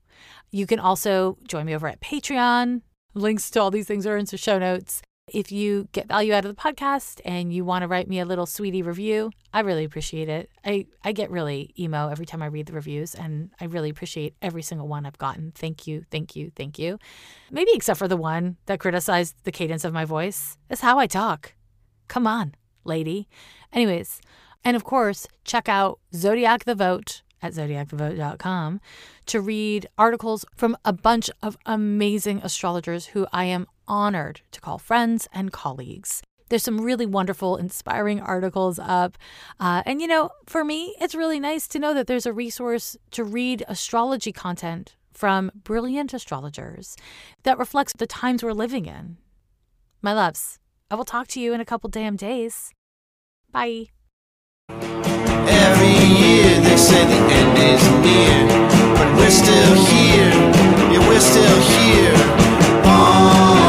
You can also join me over at Patreon. Links to all these things are in the show notes. If you get value out of the podcast and you want to write me a little sweetie review, I really appreciate it. I, I get really emo every time I read the reviews, and I really appreciate every single one I've gotten. Thank you, thank you, thank you. Maybe except for the one that criticized the cadence of my voice. That's how I talk. Come on, lady. Anyways, and of course, check out Zodiac the Vote at zodiacvote.com to read articles from a bunch of amazing astrologers who I am honored to call friends and colleagues. There's some really wonderful, inspiring articles up. Uh, and, you know, for me, it's really nice to know that there's a resource to read astrology content from brilliant astrologers that reflects the times we're living in. My loves, I will talk to you in a couple damn days. Bye say the end is near, but we're still here. Yeah, we're still here. Oh.